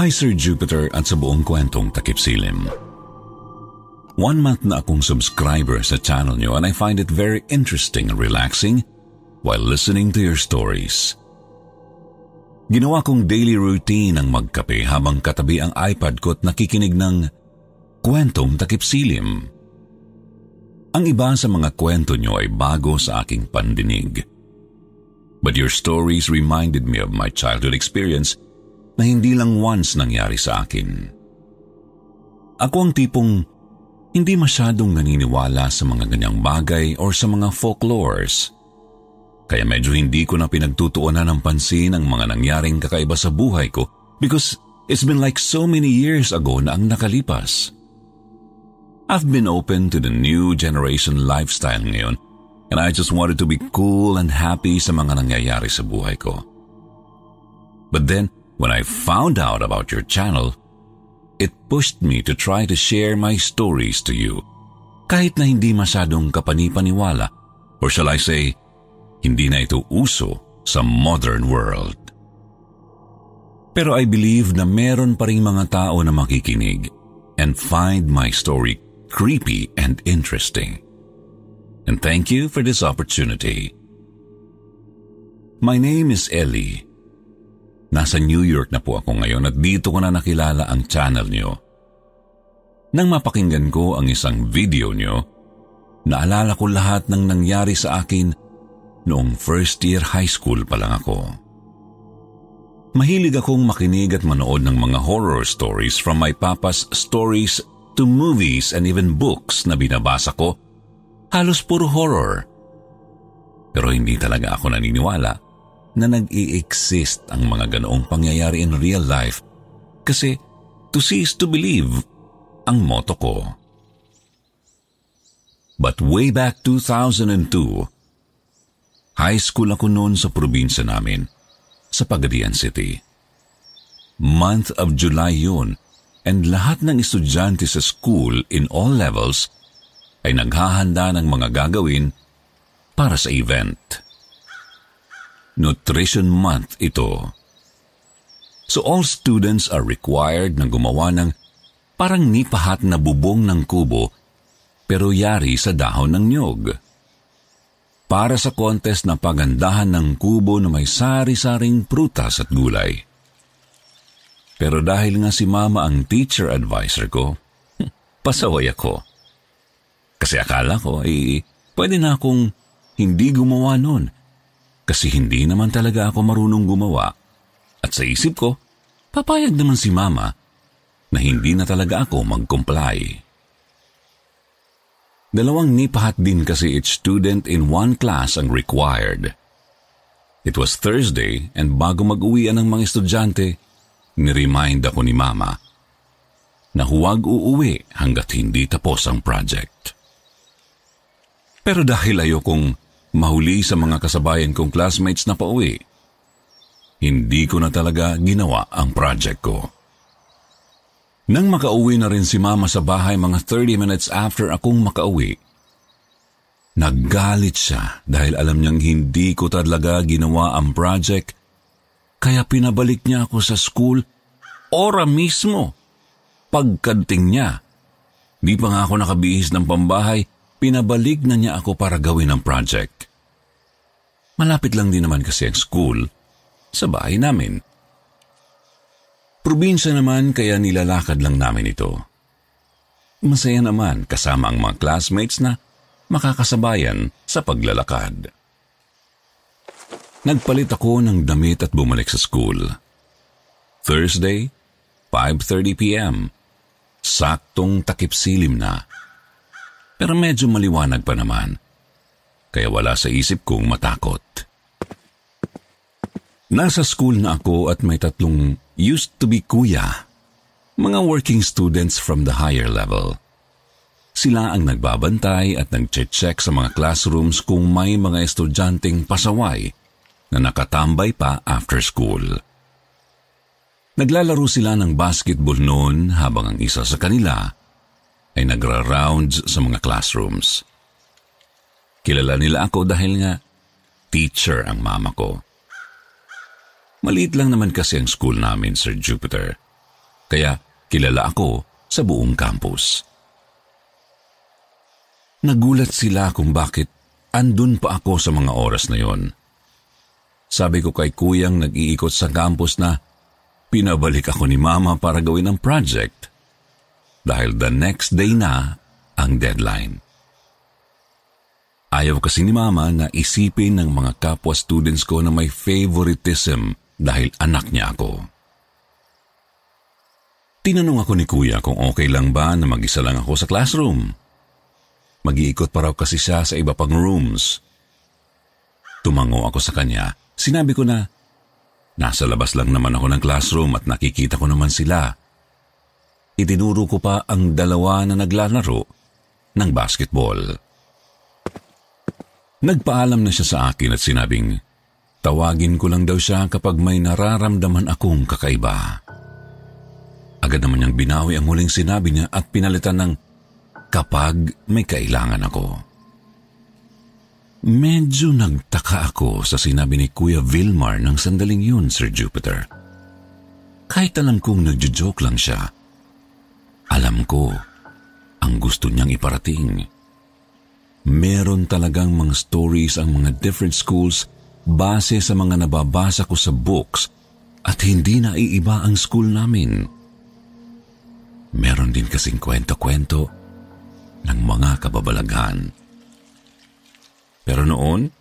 Hi Sir Jupiter at sa buong kwentong takip silim. One month na akong subscriber sa channel nyo and I find it very interesting and relaxing while listening to your stories. Ginawa kong daily routine ang magkape habang katabi ang iPad ko at nakikinig ng kwentong takip silim. Ang iba sa mga kwento nyo ay bago sa aking pandinig. But your stories reminded me of my childhood experience na hindi lang once nangyari sa akin. Ako ang tipong hindi masyadong naniniwala sa mga ganyang bagay or sa mga folklores. Kaya medyo hindi ko na pinagtutuunan ng pansin ang mga nangyaring kakaiba sa buhay ko because it's been like so many years ago na ang nakalipas. I've been open to the new generation lifestyle ngayon and I just wanted to be cool and happy sa mga nangyayari sa buhay ko. But then, when I found out about your channel, it pushed me to try to share my stories to you. Kahit na hindi masyadong kapanipaniwala, or shall I say, hindi na ito uso sa modern world. Pero I believe na meron pa rin mga tao na makikinig and find my story creepy and interesting. And thank you for this opportunity. My name is Ellie. Nasa New York na po ako ngayon at dito ko na nakilala ang channel niyo. Nang mapakinggan ko ang isang video niyo, naalala ko lahat ng nangyari sa akin noong first year high school pa lang ako. Mahilig akong makinig at manood ng mga horror stories from my papa's stories to movies and even books na binabasa ko, halos puro horror. Pero hindi talaga ako naniniwala na nag-i-exist ang mga ganoong pangyayari in real life kasi to see is to believe ang motto ko. But way back 2002, high school ako noon sa probinsya namin, sa Pagadian City. Month of July yun and lahat ng estudyante sa school in all levels ay naghahanda ng mga gagawin para sa event. Nutrition Month ito. So all students are required na gumawa ng parang nipahat na bubong ng kubo pero yari sa dahon ng nyog. Para sa contest na pagandahan ng kubo na may sari-saring prutas at gulay. Pero dahil nga si mama ang teacher advisor ko, pasaway ako. Kasi akala ko, eh, pwede na akong hindi gumawa noon. Kasi hindi naman talaga ako marunong gumawa. At sa isip ko, papayag naman si mama na hindi na talaga ako mag-comply. Dalawang nipahat din kasi each student in one class ang required. It was Thursday and bago mag-uwian ng mga estudyante, niremind ako ni Mama na huwag uuwi hanggat hindi tapos ang project. Pero dahil ayokong mahuli sa mga kasabayan kong classmates na pauwi, hindi ko na talaga ginawa ang project ko. Nang makauwi na rin si Mama sa bahay mga 30 minutes after akong makauwi, naggalit siya dahil alam niyang hindi ko talaga ginawa ang project kaya pinabalik niya ako sa school ora mismo. Pagkanting niya, di pa nga ako nakabihis ng pambahay, pinabalik na niya ako para gawin ang project. Malapit lang din naman kasi ang school sa bahay namin. Probinsya naman kaya nilalakad lang namin ito. Masaya naman kasama ang mga classmates na makakasabayan sa paglalakad. Nagpalit ako ng damit at bumalik sa school. Thursday, 5.30pm. Saktong takip silim na. Pero medyo maliwanag pa naman. Kaya wala sa isip kong matakot. Nasa school na ako at may tatlong used to be kuya, mga working students from the higher level. Sila ang nagbabantay at nag-check sa mga classrooms kung may mga estudyanteng pasaway na nakatambay pa after school. Naglalaro sila ng basketball noon habang ang isa sa kanila ay nagra-rounds sa mga classrooms. Kilala nila ako dahil nga teacher ang mama ko. Maliit lang naman kasi ang school namin, Sir Jupiter. Kaya kilala ako sa buong campus. Nagulat sila kung bakit andun pa ako sa mga oras na yon. Sabi ko kay kuyang nag-iikot sa campus na pinabalik ako ni mama para gawin ang project dahil the next day na ang deadline. Ayaw kasi ni mama na isipin ng mga kapwa students ko na may favoritism dahil anak niya ako. Tinanong ako ni kuya kung okay lang ba na mag-isa lang ako sa classroom. Mag-iikot pa raw kasi siya sa iba pang rooms. Tumango ako sa kanya. Sinabi ko na, nasa labas lang naman ako ng classroom at nakikita ko naman sila. Itinuro ko pa ang dalawa na naglalaro ng basketball. Nagpaalam na siya sa akin at sinabing, Tawagin ko lang daw siya kapag may nararamdaman akong kakaiba. Agad naman niyang binawi ang huling sinabi niya at pinalitan ng kapag may kailangan ako. Medyo nagtaka ako sa sinabi ni Kuya Vilmar ng sandaling yun, Sir Jupiter. Kahit alam kong nagjo-joke lang siya, alam ko ang gusto niyang iparating. Meron talagang mga stories ang mga different schools base sa mga nababasa ko sa books at hindi na iiba ang school namin. Meron din kasing kwento-kwento ng mga kababalaghan. Pero noon,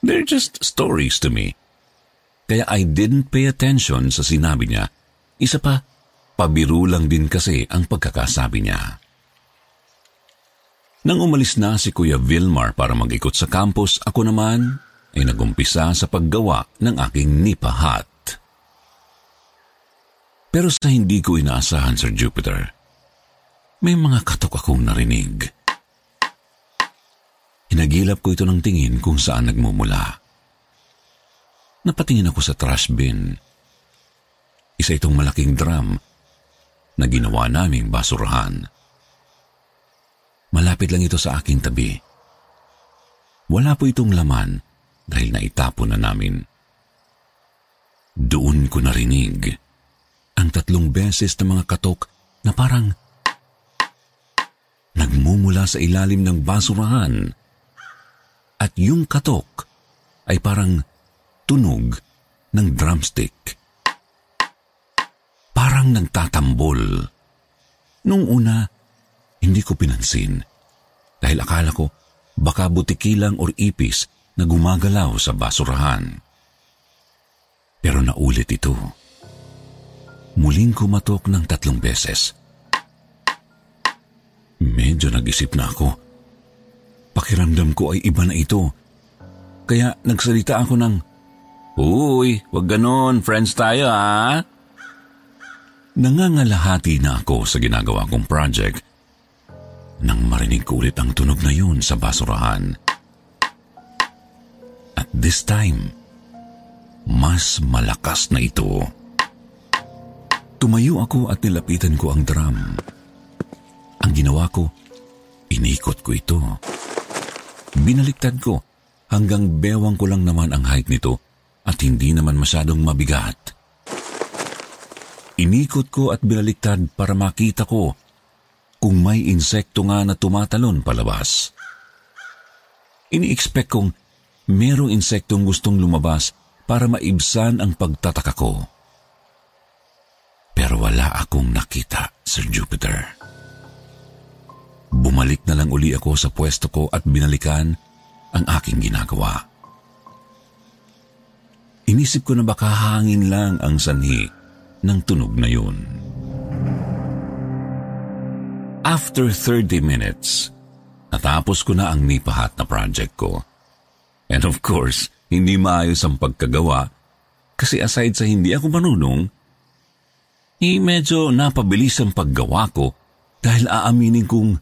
they're just stories to me. Kaya I didn't pay attention sa sinabi niya. Isa pa, pabiro lang din kasi ang pagkakasabi niya. Nang umalis na si Kuya Vilmar para mag-ikot sa campus, ako naman ay nagumpisa sa paggawa ng aking nipa hat. Pero sa hindi ko inaasahan, Sir Jupiter, may mga katok akong narinig. Hinagilap ko ito ng tingin kung saan nagmumula. Napatingin ako sa trash bin. Isa itong malaking drum na ginawa naming basurahan. Malapit lang ito sa aking tabi. Wala po itong laman dahil naitapon na namin. Doon ko narinig ang tatlong beses na mga katok na parang nagmumula sa ilalim ng basurahan at yung katok ay parang tunog ng drumstick. Parang nagtatambol. Nung una, hindi ko pinansin dahil akala ko baka butiki lang or ipis na gumagalaw sa basurahan. Pero naulit ito. Muling kumatok ng tatlong beses. Medyo nag-isip na ako. Pakiramdam ko ay iba na ito. Kaya nagsalita ako ng, Uy, wag ganon, friends tayo ha. Nangangalahati na ako sa ginagawa kong project nang marinig ko ulit ang tunog na yun sa basurahan. At this time, mas malakas na ito. Tumayo ako at nilapitan ko ang drum. Ang ginawa ko, inikot ko ito. Binaliktad ko hanggang bewang ko lang naman ang height nito at hindi naman masyadong mabigat. Inikot ko at binaliktad para makita ko kung may insekto nga na tumatalon palabas. Ini-expect kong merong insektong gustong lumabas para maibsan ang pagtataka ko. Pero wala akong nakita, Sir Jupiter. Bumalik na lang uli ako sa pwesto ko at binalikan ang aking ginagawa. Inisip ko na baka hangin lang ang sanhi ng tunog na yun. After 30 minutes, Natapos ko na ang nipahat na project ko. And of course, hindi maayos ang pagkagawa kasi aside sa hindi ako marunong, eh medyo napabilis ang paggawa ko dahil aaminin kong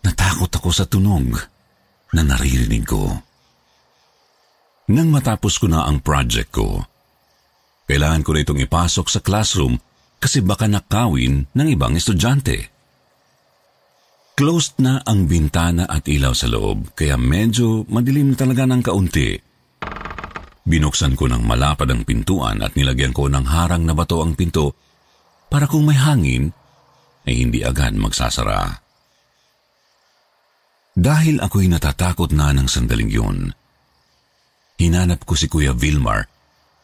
natakot ako sa tunog na naririnig ko. Nang matapos ko na ang project ko, kailangan ko na itong ipasok sa classroom kasi baka nakawin ng ibang estudyante. Closed na ang bintana at ilaw sa loob kaya medyo madilim talaga ng kaunti. Binuksan ko ng malapad ang pintuan at nilagyan ko ng harang na bato ang pinto para kung may hangin ay hindi agad magsasara. Dahil ako'y natatakot na ng sandaling yun, hinanap ko si Kuya Vilmar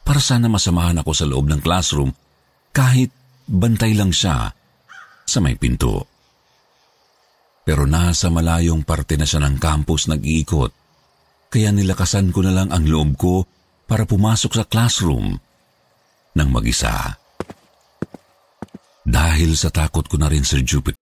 para sana masamahan ako sa loob ng classroom kahit bantay lang siya sa may pinto. Pero nasa malayong parte na siya ng campus nag-iikot, kaya nilakasan ko na lang ang loob ko para pumasok sa classroom ng mag-isa. Dahil sa takot ko na rin, Sir Jupiter,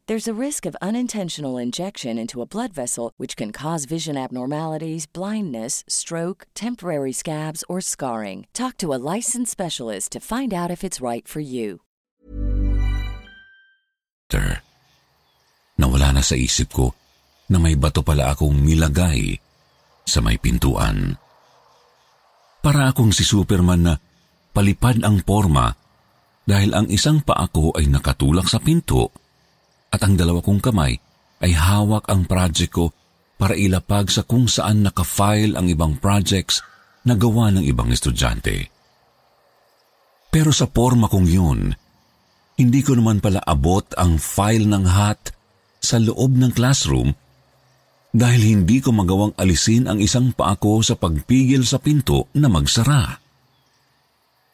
There's a risk of unintentional injection into a blood vessel, which can cause vision abnormalities, blindness, stroke, temporary scabs, or scarring. Talk to a licensed specialist to find out if it's right for you. Sir, nawala na sa isip ko na may bato pala akong nilagay sa may pintuan. Para akong si Superman na palipad ang forma dahil ang isang paa ko ay nakatulak sa pinto at ang dalawa kong kamay ay hawak ang project ko para ilapag sa kung saan nakafile ang ibang projects na gawa ng ibang estudyante. Pero sa forma kong yun, hindi ko naman pala abot ang file ng hat sa loob ng classroom dahil hindi ko magawang alisin ang isang paa ko sa pagpigil sa pinto na magsara.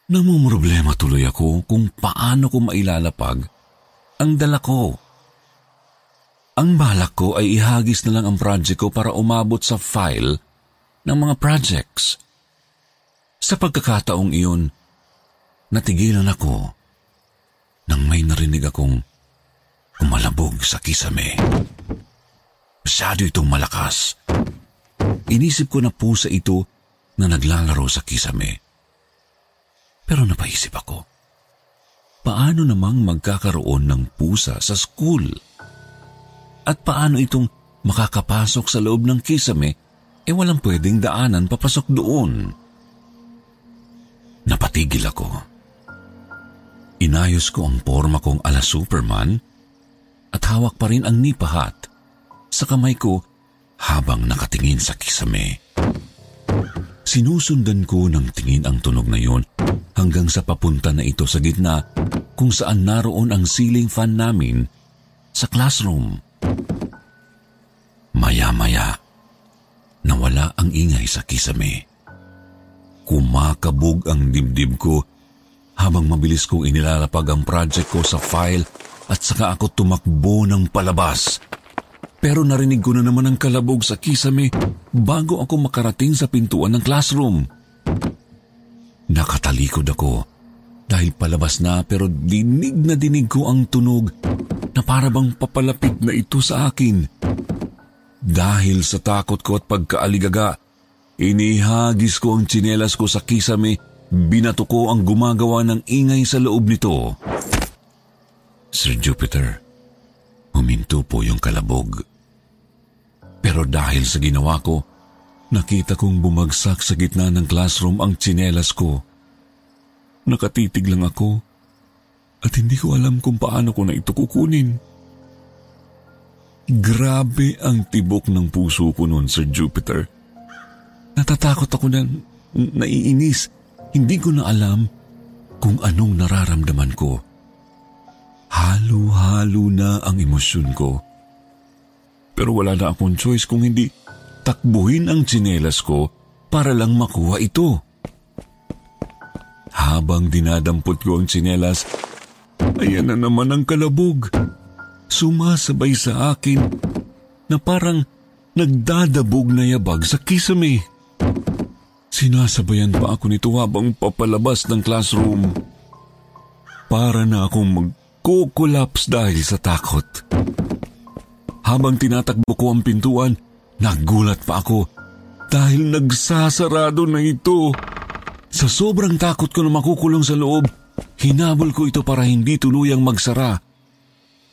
Namumroblema tuloy ako kung paano ko mailalapag ang dala ko. Ang balak ko ay ihagis na lang ang project ko para umabot sa file ng mga projects. Sa pagkakataong iyon, natigilan ako nang may narinig akong umalabog sa kisame. Masyado itong malakas. Inisip ko na pusa ito na naglalaro sa kisame. Pero napaisip ako, paano namang magkakaroon ng pusa sa school? At paano itong makakapasok sa loob ng kisame e walang pwedeng daanan papasok doon? Napatigil ako. Inayos ko ang forma kong ala Superman at hawak pa rin ang nipahat sa kamay ko habang nakatingin sa kisame. Sinusundan ko ng tingin ang tunog na yon hanggang sa papunta na ito sa gitna kung saan naroon ang ceiling fan namin sa classroom. Maya-maya, nawala ang ingay sa kisame. Kumakabog ang dibdib ko habang mabilis kong inilalapag ang project ko sa file at saka ako tumakbo ng palabas. Pero narinig ko na naman ang kalabog sa kisame bago ako makarating sa pintuan ng classroom. Nakatalikod ako dahil palabas na pero dinig na dinig ko ang tunog na parabang papalapit na ito sa akin. Dahil sa takot ko at pagkaaligaga, inihagis ko ang tsinelas ko sa kisame, binato ko ang gumagawa ng ingay sa loob nito. Sir Jupiter, huminto po yung kalabog. Pero dahil sa ginawa ko, nakita kong bumagsak sa gitna ng classroom ang tsinelas ko. Nakatitig lang ako at hindi ko alam kung paano ko na ito kukunin. Grabe ang tibok ng puso ko noon, Sir Jupiter. Natatakot ako na naiinis. Hindi ko na alam kung anong nararamdaman ko. Halo-halo na ang emosyon ko. Pero wala na akong choice kung hindi takbuhin ang tsinelas ko para lang makuha ito. Habang dinadampot ko ang tsinelas, ayan na naman ang kalabog. Sumasabay sa akin na parang nagdadabog na yabag sa kisame. Sinasabayan pa ako nito habang papalabas ng classroom. Para na akong mag Nagko-collapse dahil sa takot. Habang tinatakbo ko ang pintuan, nagulat pa ako dahil nagsasarado na ito. Sa sobrang takot ko na makukulong sa loob, hinabol ko ito para hindi tuluyang magsara.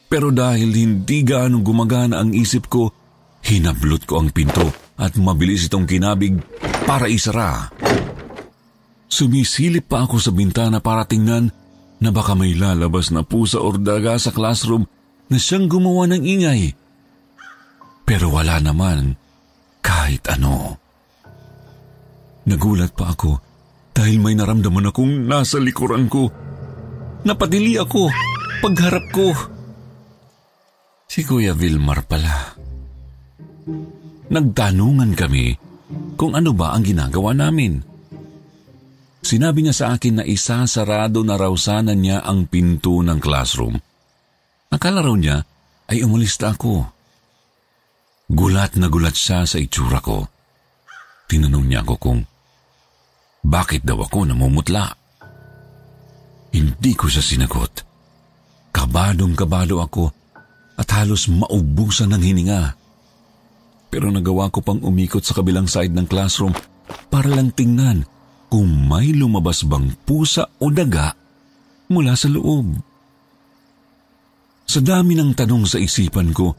Pero dahil hindi gaano gumagana ang isip ko, hinablot ko ang pinto at mabilis itong kinabig para isara. Sumisilip pa ako sa bintana para tingnan na baka may lalabas na pusa or daga sa classroom na siyang gumawa ng ingay. Pero wala naman kahit ano. Nagulat pa ako dahil may naramdaman akong nasa likuran ko. Napadili ako pagharap ko. Si Kuya Vilmar pala. Nagtanungan kami kung ano ba ang ginagawa namin. Sinabi niya sa akin na isasarado na raw sana niya ang pinto ng classroom. Akala raw niya ay umalis ako. Gulat na gulat siya sa itsura ko. Tinanong niya ako kung bakit daw ako namumutla. Hindi ko siya sinagot. Kabadong kabado ako at halos maubusan ng hininga. Pero nagawa ko pang umikot sa kabilang side ng classroom para lang tingnan kung may lumabas bang pusa o daga mula sa loob. Sa dami ng tanong sa isipan ko,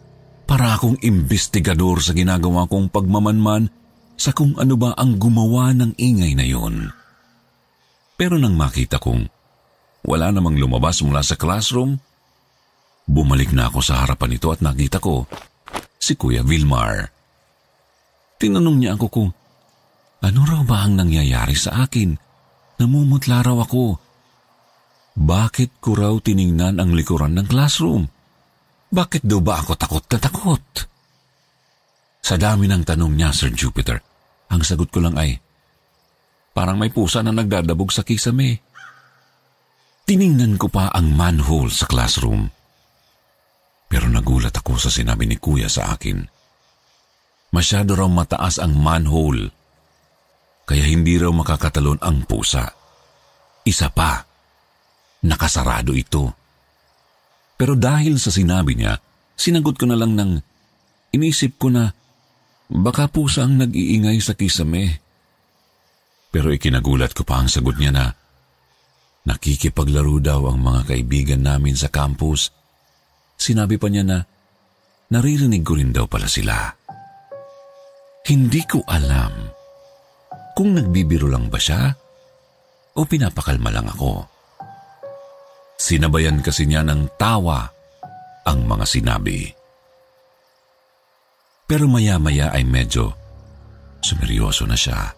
para akong imbestigador sa ginagawa kong pagmamanman sa kung ano ba ang gumawa ng ingay na yon. Pero nang makita kong wala namang lumabas mula sa classroom, bumalik na ako sa harapan nito at nakita ko si Kuya Vilmar. Tinanong niya ako kung ano raw ba ang nangyayari sa akin? Namumutla raw ako. Bakit ko raw tiningnan ang likuran ng classroom? Bakit daw ba ako takot na takot? Sa dami ng tanong niya, Sir Jupiter, ang sagot ko lang ay, parang may pusa na nagdadabog sa kisame. Tiningnan ko pa ang manhole sa classroom. Pero nagulat ako sa sinabi ni Kuya sa akin. Masyado raw mataas ang manhole kaya hindi raw makakatalon ang pusa. Isa pa, nakasarado ito. Pero dahil sa sinabi niya, sinagot ko na lang ng inisip ko na baka pusa ang nag-iingay sa kisame. Pero ikinagulat ko pa ang sagot niya na nakikipaglaro daw ang mga kaibigan namin sa campus. Sinabi pa niya na naririnig ko rin daw pala sila. Hindi ko alam kung nagbibiro lang ba siya o pinapakalma lang ako. Sinabayan kasi niya ng tawa ang mga sinabi. Pero maya-maya ay medyo sumeryoso na siya.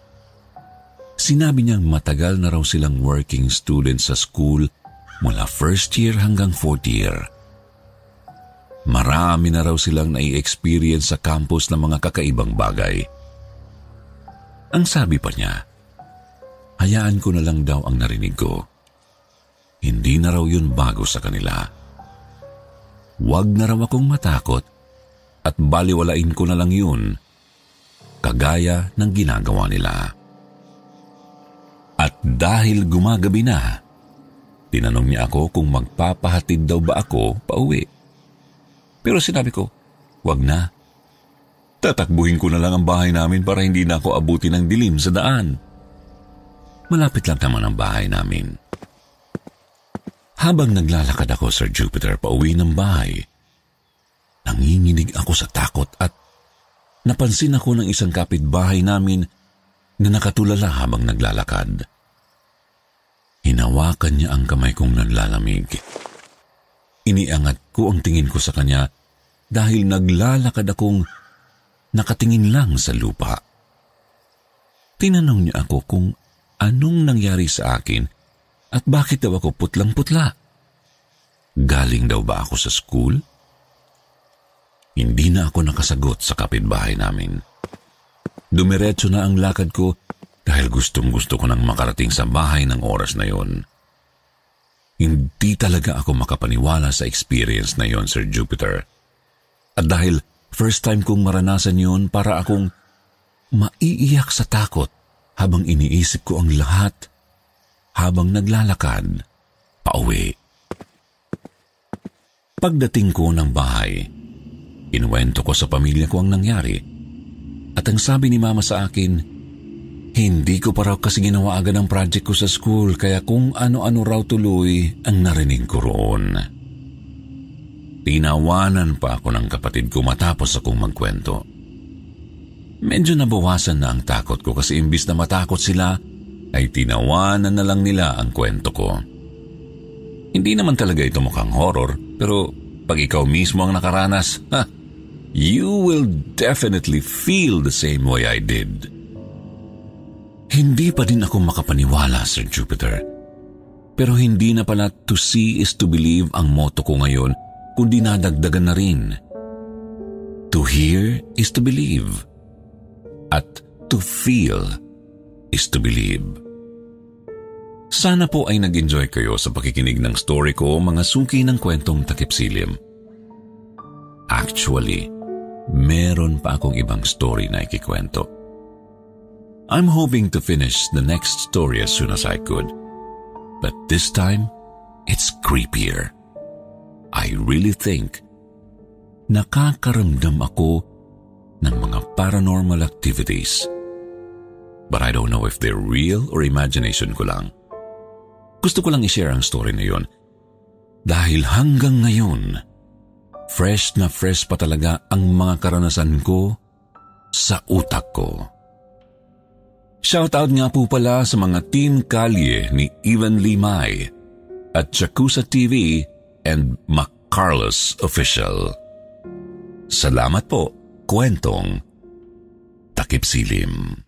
Sinabi niyang matagal na raw silang working student sa school mula first year hanggang fourth year. Marami na raw silang nai-experience sa campus ng mga kakaibang bagay. Ang sabi pa niya, hayaan ko na lang daw ang narinig ko. Hindi na raw yun bago sa kanila. Huwag na raw akong matakot at baliwalain ko na lang yun, kagaya ng ginagawa nila. At dahil gumagabi na, tinanong niya ako kung magpapahatid daw ba ako pauwi. Pero sinabi ko, wag na. Tatakbuhin ko na lang ang bahay namin para hindi na ako abuti ng dilim sa daan. Malapit lang naman ang bahay namin. Habang naglalakad ako, Sir Jupiter, pauwi ng bahay, nanginginig ako sa takot at napansin ako ng isang kapitbahay namin na nakatulala habang naglalakad. Hinawakan niya ang kamay kong nanlalamig. Iniangat ko ang tingin ko sa kanya dahil naglalakad akong nakatingin lang sa lupa. Tinanong niya ako kung anong nangyari sa akin at bakit daw ako putlang-putla? Galing daw ba ako sa school? Hindi na ako nakasagot sa kapitbahay namin. Dumiretso na ang lakad ko dahil gustong gusto ko nang makarating sa bahay ng oras na yon. Hindi talaga ako makapaniwala sa experience na yon, Sir Jupiter. At dahil first time kong maranasan yon para akong maiiyak sa takot habang iniisip ko ang lahat habang naglalakad pauwi. Pagdating ko ng bahay, inuwento ko sa pamilya ko ang nangyari at ang sabi ni mama sa akin, hindi ko pa raw kasi ginawa agad ang project ko sa school kaya kung ano-ano raw tuloy ang narinig ko roon. Tinawanan pa ako ng kapatid ko matapos akong magkwento. Medyo nabawasan na ang takot ko kasi imbis na matakot sila, ay tinawanan na lang nila ang kwento ko. Hindi naman talaga ito mukhang horror, pero pag ikaw mismo ang nakaranas, ha, you will definitely feel the same way I did. Hindi pa din ako makapaniwala, Sir Jupiter. Pero hindi na pala to see is to believe ang motto ko ngayon, kundi nadagdagan na rin. To hear is to believe. At to feel is to believe. Sana po ay nag-enjoy kayo sa pakikinig ng story ko mga suki ng kwentong takip silim. Actually, meron pa akong ibang story na ikikwento. I'm hoping to finish the next story as soon as I could. But this time, it's creepier. I really think nakakaramdam ako ng mga paranormal activities – but I don't know if they're real or imagination ko lang. Gusto ko lang i-share ang story na yun dahil hanggang ngayon, fresh na fresh pa talaga ang mga karanasan ko sa utak ko. Shoutout nga po pala sa mga Team Kalye ni Evan Limay at Chakusa TV and Macarlos Official. Salamat po, kwentong Takip Silim.